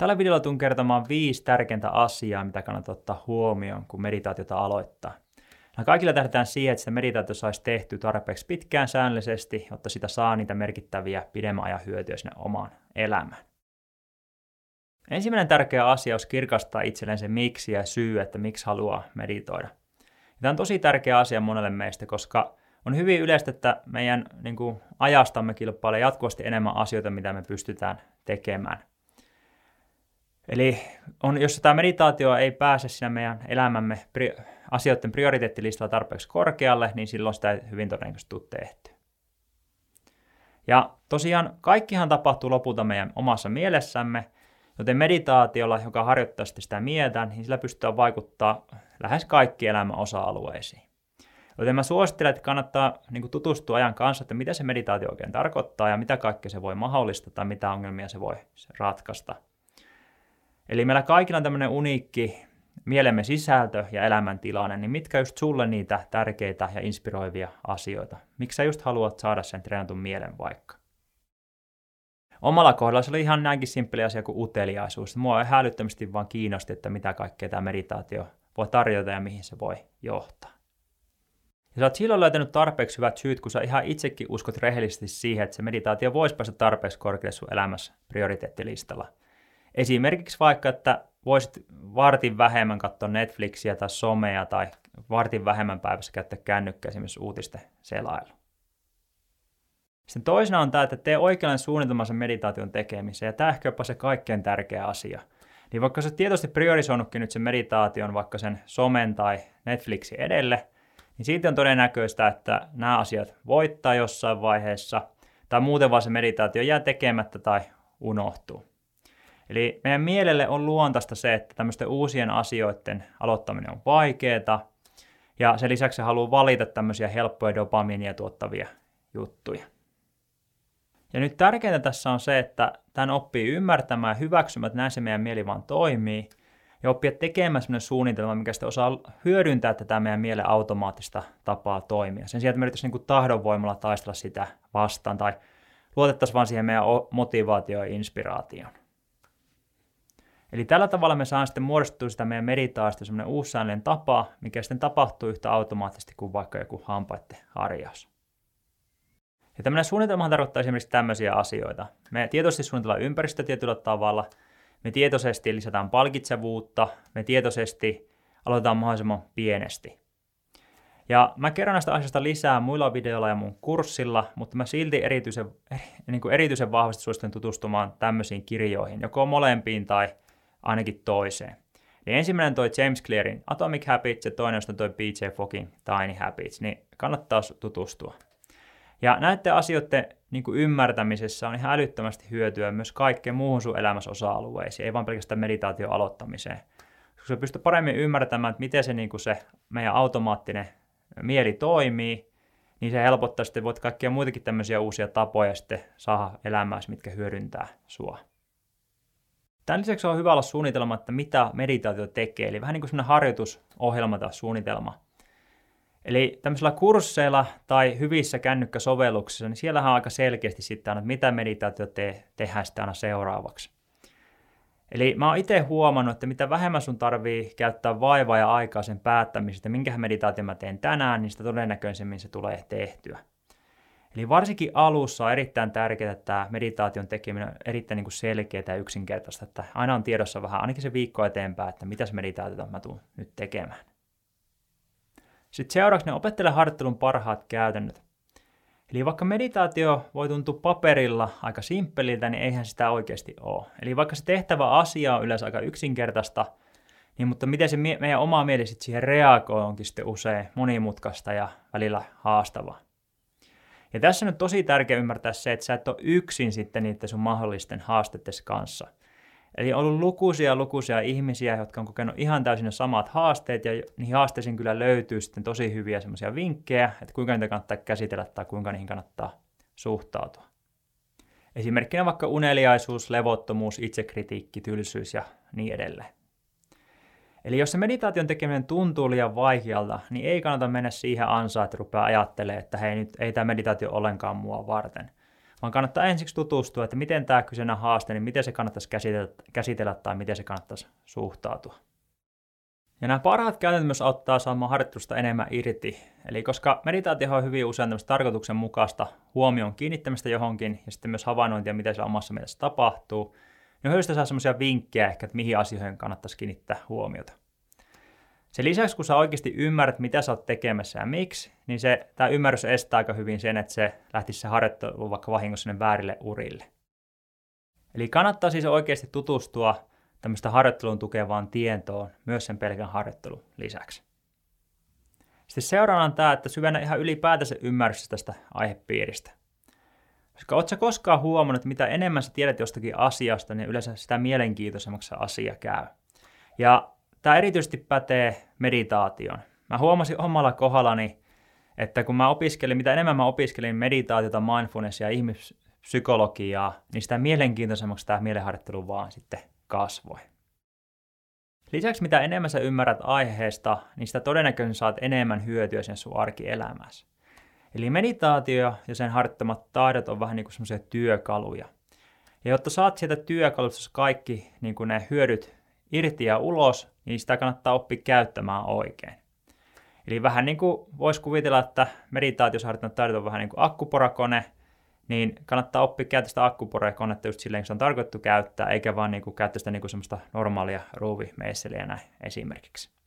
Tällä videolla tuun kertomaan viisi tärkeintä asiaa, mitä kannattaa ottaa huomioon, kun meditaatiota aloittaa. No kaikilla tähdetään siihen, että sitä meditaatio saisi tehty tarpeeksi pitkään säännöllisesti, jotta sitä saa niitä merkittäviä pidemmän ajan hyötyjä sinne omaan elämään. Ensimmäinen tärkeä asia olisi kirkastaa itselleen se miksi ja syy, että miksi haluaa meditoida. Ja tämä on tosi tärkeä asia monelle meistä, koska on hyvin yleistä, että meidän niin kuin, ajastamme kilpailee jatkuvasti enemmän asioita, mitä me pystytään tekemään. Eli on, jos tämä meditaatio ei pääse siinä meidän elämämme pri- asioiden prioriteettilistalla tarpeeksi korkealle, niin silloin sitä ei hyvin todennäköisesti tule tehty. Ja tosiaan kaikkihan tapahtuu lopulta meidän omassa mielessämme, joten meditaatiolla, joka harjoittaa sitä mieltä, niin sillä pystytään vaikuttaa lähes kaikki elämän osa-alueisiin. Joten mä suosittelen, että kannattaa niin kuin tutustua ajan kanssa, että mitä se meditaatio oikein tarkoittaa ja mitä kaikkea se voi mahdollistaa tai mitä ongelmia se voi ratkaista. Eli meillä kaikilla on tämmöinen uniikki mielemme sisältö ja elämäntilanne, niin mitkä just sulle niitä tärkeitä ja inspiroivia asioita? Miksi sä just haluat saada sen treenatun mielen vaikka? Omalla kohdalla se oli ihan näinkin simppeli asia kuin uteliaisuus. Mua hälyttömästi vaan kiinnosti, että mitä kaikkea tämä meditaatio voi tarjota ja mihin se voi johtaa. Ja sä oot silloin löytänyt tarpeeksi hyvät syyt, kun sä ihan itsekin uskot rehellisesti siihen, että se meditaatio voisi päästä tarpeeksi korkealle sun elämässä prioriteettilistalla. Esimerkiksi vaikka, että voisit vartin vähemmän katsoa Netflixiä tai somea tai vartin vähemmän päivässä käyttää kännykkää esimerkiksi uutisten selailu. Sitten toisena on tämä, että tee oikeanlainen suunnitelma sen meditaation tekemiseen, ja tämä ehkä jopa se kaikkein tärkeä asia. Niin vaikka sä tietoisesti priorisoinutkin nyt sen meditaation vaikka sen somen tai Netflixin edelle, niin siitä on todennäköistä, että nämä asiat voittaa jossain vaiheessa, tai muuten vaan se meditaatio jää tekemättä tai unohtuu. Eli meidän mielelle on luontaista se, että tämmöisten uusien asioiden aloittaminen on vaikeaa, ja sen lisäksi se haluaa valita tämmöisiä helppoja dopamiinia tuottavia juttuja. Ja nyt tärkeintä tässä on se, että tämän oppii ymmärtämään hyväksymään, että näin se meidän mieli vaan toimii, ja oppia tekemään sellainen suunnitelma, mikä sitten osaa hyödyntää tätä meidän mielen automaattista tapaa toimia. Sen sijaan, että me niin tahdonvoimalla taistella sitä vastaan, tai luotettaisiin vaan siihen meidän motivaatioon ja inspiraatioon. Eli tällä tavalla me saan sitten muodostua sitä meidän meditaasta semmoinen uussäännöllinen tapa, mikä sitten tapahtuu yhtä automaattisesti kuin vaikka joku hampaiden harjaus. Ja tämmöinen suunnitelma tarkoittaa esimerkiksi tämmöisiä asioita. Me tietoisesti suunnitellaan ympäristö tietyllä tavalla, me tietoisesti lisätään palkitsevuutta, me tietoisesti aloitetaan mahdollisimman pienesti. Ja mä kerron näistä asioista lisää muilla videoilla ja mun kurssilla, mutta mä silti erityisen, niin kuin erityisen vahvasti suosittelen tutustumaan tämmöisiin kirjoihin, joko molempiin tai ainakin toiseen. Eli ensimmäinen toi James Clearin Atomic Habits ja toinen on toi BJ Fogin Tiny Habits, niin kannattaa tutustua. Ja näiden asioiden niin kuin ymmärtämisessä on ihan älyttömästi hyötyä myös kaikkeen muuhun sun elämässä osa-alueisiin, ei vaan pelkästään meditaation aloittamiseen. Kun sä pystyt paremmin ymmärtämään, että miten se, niin kuin se meidän automaattinen mieli toimii, niin se helpottaa sitten, voit kaikkia muitakin tämmöisiä uusia tapoja sitten saada elämääsi, mitkä hyödyntää sua. Tämän lisäksi on hyvä olla suunnitelma, että mitä meditaatio tekee, eli vähän niin kuin semmoinen harjoitusohjelma tai suunnitelma. Eli tämmöisillä kursseilla tai hyvissä kännykkäsovelluksissa, niin siellähän on aika selkeästi sitten että mitä meditaatio te- tehdään sitten aina seuraavaksi. Eli mä oon itse huomannut, että mitä vähemmän sun tarvii käyttää vaivaa ja aikaa sen päättämisestä, minkä meditaatio mä teen tänään, niin sitä todennäköisemmin se tulee tehtyä. Eli varsinkin alussa on erittäin tärkeää, että tämä meditaation tekeminen on erittäin niin kuin selkeää ja yksinkertaista, että aina on tiedossa vähän ainakin se viikko eteenpäin, että mitäs meditaatiota mä tuun nyt tekemään. Sitten seuraavaksi ne opettele harjoittelun parhaat käytännöt. Eli vaikka meditaatio voi tuntua paperilla aika simppeliltä, niin eihän sitä oikeasti ole. Eli vaikka se tehtävä asia on yleensä aika yksinkertaista, niin mutta miten se meidän oma mieli siihen reagoi onkin sitten usein monimutkaista ja välillä haastavaa. Ja tässä on tosi tärkeää ymmärtää se, että sä et ole yksin sitten niiden sun mahdollisten haasteiden kanssa. Eli on ollut lukuisia lukuisia ihmisiä, jotka on kokenut ihan täysin ne samat haasteet, ja niihin haasteisiin kyllä löytyy sitten tosi hyviä semmoisia vinkkejä, että kuinka niitä kannattaa käsitellä tai kuinka niihin kannattaa suhtautua. Esimerkkinä vaikka uneliaisuus, levottomuus, itsekritiikki, tylsyys ja niin edelleen. Eli jos se meditaation tekeminen tuntuu liian vaikealta, niin ei kannata mennä siihen ansaan, että rupeaa ajattelemaan, että hei nyt ei tämä meditaatio ollenkaan mua varten. vaan kannattaa ensiksi tutustua, että miten tämä kyseinen haaste, niin miten se kannattaisi käsitellä, käsitellä tai miten se kannattaisi suhtautua. Ja nämä parhaat käytännöt myös auttaa saamaan harjoittelusta enemmän irti. Eli koska meditaatio on hyvin usein tämmöistä tarkoituksenmukaista huomion kiinnittämistä johonkin ja sitten myös havainnointia, mitä siellä omassa mielessä tapahtuu, niin on hyödystä saa semmoisia vinkkejä ehkä, että mihin asioihin kannattaisi kiinnittää huomiota. Sen lisäksi, kun sä oikeasti ymmärrät, mitä sä oot tekemässä ja miksi, niin se, tämä ymmärrys estää aika hyvin sen, että se lähtisi se harjoittelu vaikka vahingossa sinne väärille urille. Eli kannattaa siis oikeasti tutustua tämmöistä harjoittelun tukevaan tietoon myös sen pelkän harjoittelun lisäksi. Sitten seuraavana on tämä, että syvennä ihan ylipäätänsä ymmärrys tästä aihepiiristä. Koska ootko koskaan huomannut, että mitä enemmän sä tiedät jostakin asiasta, niin yleensä sitä mielenkiintoisemmaksi se asia käy. Ja tämä erityisesti pätee meditaation. Mä huomasin omalla kohdallani, että kun mä opiskelin, mitä enemmän mä opiskelin meditaatiota, mindfulnessia ja ihmispsykologiaa, niin sitä mielenkiintoisemmaksi tämä mielenharjoittelu vaan sitten kasvoi. Lisäksi mitä enemmän sä ymmärrät aiheesta, niin sitä todennäköisesti saat enemmän hyötyä sen sun arkielämässä. Eli meditaatio ja sen harjoittamat taidot on vähän niin kuin semmoisia työkaluja. Ja jotta saat sieltä työkalusta kaikki niin kuin ne hyödyt irti ja ulos, niin sitä kannattaa oppia käyttämään oikein. Eli vähän niin kuin voisi kuvitella, että meditaatiossa harjoittamat taidot on vähän niin kuin akkuporakone, niin kannattaa oppia käyttää sitä akkuporakonetta just silleen, kun se on tarkoitettu käyttää, eikä vaan niin kuin käyttää sitä niin kuin semmoista normaalia ruuvimeisseliä näin esimerkiksi.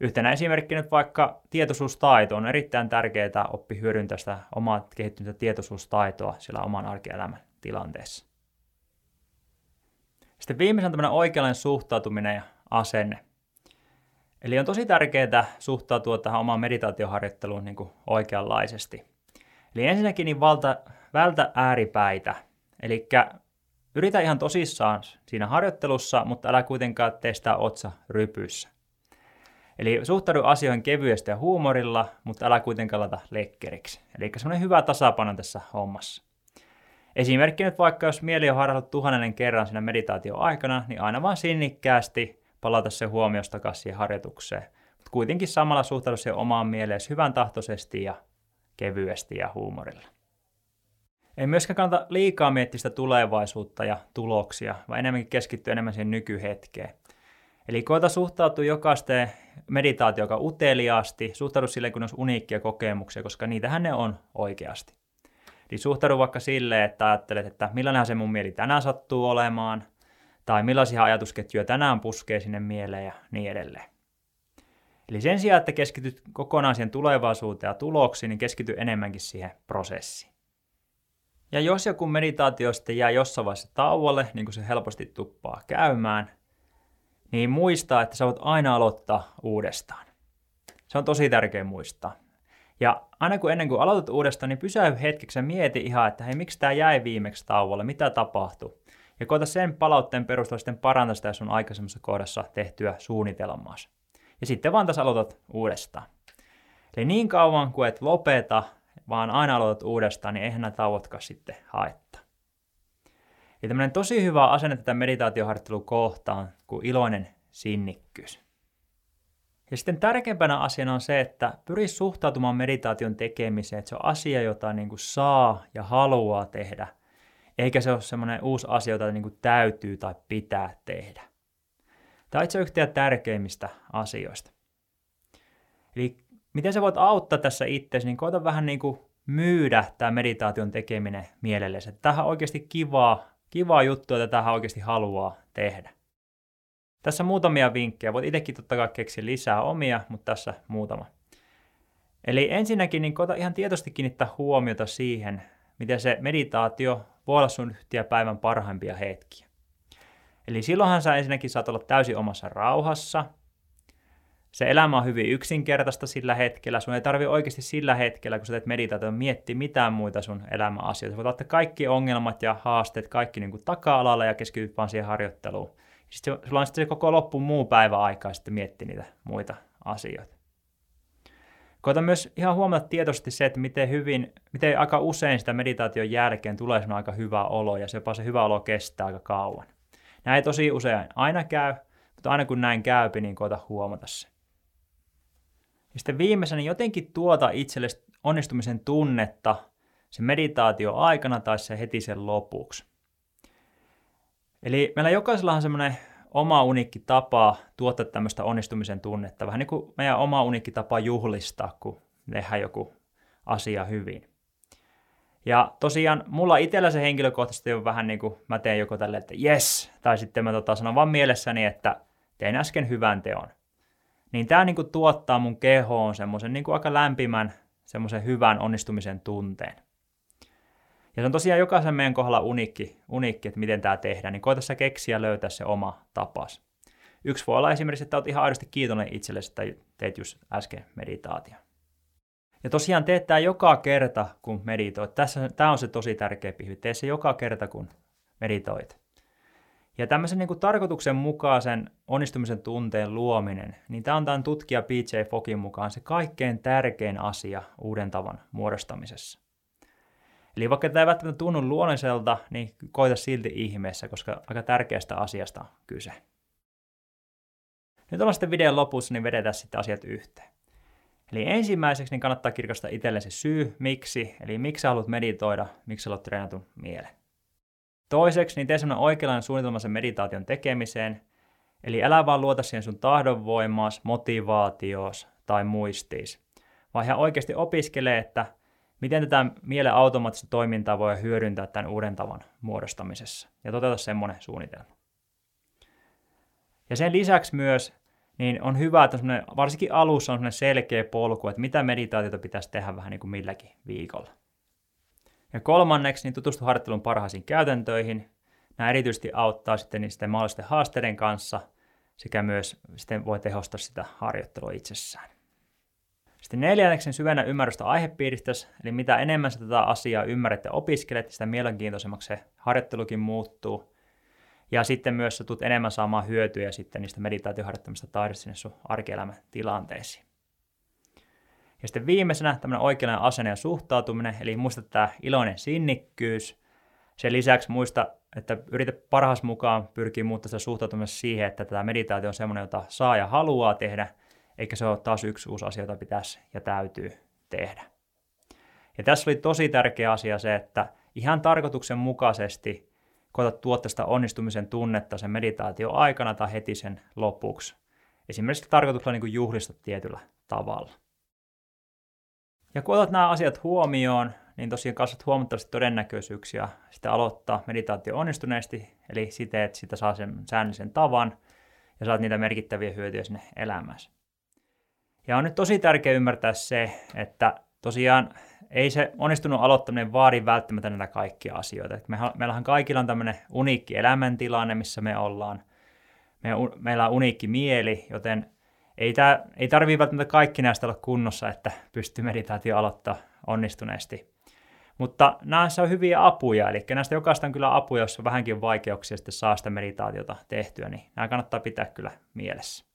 Yhtenä esimerkkinä nyt vaikka tietoisuustaito on erittäin tärkeää oppi hyödyntää sitä omaa kehittynyttä tietoisuustaitoa sillä oman arkielämän tilanteessa. Sitten viimeisenä tämmöinen oikeanlainen suhtautuminen ja asenne. Eli on tosi tärkeää suhtautua tähän omaan meditaatioharjoitteluun niin kuin oikeanlaisesti. Eli ensinnäkin niin valta, vältä ääripäitä. Eli yritä ihan tosissaan siinä harjoittelussa, mutta älä kuitenkaan tee sitä otsa rypyssä. Eli suhtaudu asioihin kevyesti ja huumorilla, mutta älä kuitenkaan laita lekkeriksi. Eli semmoinen hyvä tasapaino tässä hommassa. Esimerkki nyt vaikka, jos mieli on harjoitellut tuhannen kerran siinä meditaatio-aikana, niin aina vaan sinnikkäästi palata se huomiosta takaisin siihen harjoitukseen. Mutta kuitenkin samalla suhtaudu siihen omaan mieleen hyvän tahtoisesti ja kevyesti ja huumorilla. Ei myöskään kannata liikaa miettiä sitä tulevaisuutta ja tuloksia, vaan enemmänkin keskittyä enemmän siihen nykyhetkeen. Eli koeta suhtautua jokaiseen meditaatioon uteliaasti, suhtaudu sille, kun on uniikkia kokemuksia, koska niitähän ne on oikeasti. Eli suhtaudu vaikka silleen, että ajattelet, että millainen se mun mieli tänään sattuu olemaan, tai millaisia ajatusketjuja tänään puskee sinne mieleen ja niin edelleen. Eli sen sijaan, että keskityt kokonaan siihen tulevaisuuteen ja tuloksiin, niin keskity enemmänkin siihen prosessiin. Ja jos joku meditaatio sitten jää jossain vaiheessa tauolle, niin kuin se helposti tuppaa käymään, niin muista, että sä voit aina aloittaa uudestaan. Se on tosi tärkeä muistaa. Ja aina kun ennen kuin aloitat uudestaan, niin pysäy hetkeksi ja mieti ihan, että hei, miksi tämä jäi viimeksi tauolle, mitä tapahtui. Ja koita sen palautteen perusteella sitten parantaa sitä sun aikaisemmassa kohdassa tehtyä suunnitelmaa. Ja sitten vaan taas aloitat uudestaan. Eli niin kauan kuin et lopeta, vaan aina aloitat uudestaan, niin eihän nämä tauotkaan sitten haetta. Ja tämmöinen tosi hyvä asenne tätä meditaatioharjoittelua kohtaan kuin iloinen sinnikkyys. Ja sitten tärkeimpänä asiana on se, että pyri suhtautumaan meditaation tekemiseen, että se on asia, jota niin kuin saa ja haluaa tehdä, eikä se ole semmoinen uusi asia, jota niin kuin täytyy tai pitää tehdä. Tämä on itse yhtä tärkeimmistä asioista. Eli miten sä voit auttaa tässä itse, niin koita vähän niin kuin myydä tämä meditaation tekeminen mielellesi. Tähän on oikeasti kivaa, kivaa juttua, että tähän oikeasti haluaa tehdä. Tässä muutamia vinkkejä. Voit itsekin totta kai keksiä lisää omia, mutta tässä muutama. Eli ensinnäkin niin koita ihan tietoisesti kiinnittää huomiota siihen, miten se meditaatio voi olla sun yhtiä päivän parhaimpia hetkiä. Eli silloinhan sä ensinnäkin saat olla täysin omassa rauhassa. Se elämä on hyvin yksinkertaista sillä hetkellä. Sun ei tarvi oikeasti sillä hetkellä, kun sä teet meditaatio, miettiä mitään muita sun elämän asioita. Sä voit ottaa kaikki ongelmat ja haasteet, kaikki niin kuin taka-alalla ja keskityt vaan siihen harjoitteluun. Sitten sulla on sitten se koko loppu muu päivä aikaa sitten miettiä niitä muita asioita. Koita myös ihan huomata tietoisesti se, että miten hyvin, miten aika usein sitä meditaation jälkeen tulee aika hyvä olo ja se jopa se hyvä olo kestää aika kauan. Näin ei tosi usein aina käy, mutta aina kun näin käypi, niin koita huomata se. Ja sitten viimeisenä jotenkin tuota itsellesi onnistumisen tunnetta se meditaatio aikana tai se heti sen lopuksi. Eli meillä jokaisella on semmoinen oma unikki tapa tuottaa tämmöistä onnistumisen tunnetta, vähän niin kuin meidän oma unikki tapa juhlistaa, kun tehdään joku asia hyvin. Ja tosiaan mulla itsellä se henkilökohtaisesti on vähän niin kuin mä teen joko tälle, että yes, tai sitten mä tota sanon vaan mielessäni, että tein äsken hyvän teon. Niin tämä niin kuin tuottaa mun kehoon semmoisen niin kuin aika lämpimän, semmoisen hyvän onnistumisen tunteen. Ja se on tosiaan jokaisen meidän kohdalla unikki, unikki että miten tämä tehdään, niin koita sä keksiä löytää se oma tapas. Yksi voi olla esimerkiksi, että olet ihan aidosti kiitollinen itsellesi, että teit just äsken meditaatio. Ja tosiaan teet tämä joka kerta, kun meditoit. Tässä, tämä on se tosi tärkeä pihvi. Tee se joka kerta, kun meditoit. Ja tämmöisen niin kuin tarkoituksenmukaisen onnistumisen tunteen luominen, niin tämä on tämän tutkija PJ Fokin mukaan se kaikkein tärkein asia uuden tavan muodostamisessa. Eli vaikka tämä ei välttämättä tunnu luonnolliselta, niin koita silti ihmeessä, koska aika tärkeästä asiasta on kyse. Nyt ollaan sitten videon lopussa, niin vedetään sitten asiat yhteen. Eli ensimmäiseksi niin kannattaa kirkastaa itselle se syy, miksi, eli miksi haluat meditoida, miksi haluat treenatun mielen. Toiseksi, niin tee sellainen oikeanlainen suunnitelma sen meditaation tekemiseen, eli älä vaan luota siihen sun tahdonvoimaas, motivaatioos tai muistiis, vaan ihan oikeasti opiskelee, että miten tätä mielen automaattista toimintaa voi hyödyntää tämän uuden tavan muodostamisessa, ja toteuta semmoinen suunnitelma. Ja sen lisäksi myös niin on hyvä, että varsinkin alussa on selkeä polku, että mitä meditaatiota pitäisi tehdä vähän niin kuin milläkin viikolla. Ja kolmanneksi, niin tutustu harjoittelun parhaisiin käytäntöihin. Nämä erityisesti auttaa sitten niisten mahdollisten haasteiden kanssa sekä myös sitten voi tehostaa sitä harjoittelua itsessään. Sitten neljänneksi syvennä ymmärrystä aihepiiristä, eli mitä enemmän sä tätä asiaa ymmärrät ja opiskelet, sitä mielenkiintoisemmaksi se harjoittelukin muuttuu. Ja sitten myös sä tulet enemmän saamaan hyötyjä sitten niistä meditaatioharjoittamista taidosta sinne sun arkielämän tilanteisiin. Ja sitten viimeisenä tämmöinen oikeanlainen asenne ja suhtautuminen, eli muista tämä iloinen sinnikkyys. Sen lisäksi muista, että yritä parhaas mukaan pyrkiä muuttaa sitä suhtautumista siihen, että tämä meditaatio on semmoinen, jota saa ja haluaa tehdä, eikä se ole taas yksi uusi asia, jota pitäisi ja täytyy tehdä. Ja tässä oli tosi tärkeä asia se, että ihan tarkoituksenmukaisesti koeta tuottaa sitä onnistumisen tunnetta sen meditaatio aikana tai heti sen lopuksi. Esimerkiksi tarkoituksella niin juhlista tietyllä tavalla. Ja kun otat nämä asiat huomioon, niin tosiaan kasvat huomattavasti todennäköisyyksiä sitä aloittaa meditaatio onnistuneesti, eli siten, että sitä saa sen säännöllisen tavan ja saat niitä merkittäviä hyötyjä sinne elämässä. Ja on nyt tosi tärkeää ymmärtää se, että tosiaan ei se onnistunut aloittaminen vaadi välttämättä näitä kaikkia asioita. meillähän kaikilla on tämmöinen uniikki elämäntilanne, missä me ollaan. Me, meillä on uniikki mieli, joten ei, tää, ei tarvii välttämättä kaikki näistä olla kunnossa, että pystyy meditaatio aloittaa onnistuneesti. Mutta näissä on hyviä apuja, eli näistä jokaista on kyllä apuja, jos on vähänkin vaikeuksia sitten saa sitä meditaatiota tehtyä, niin nämä kannattaa pitää kyllä mielessä.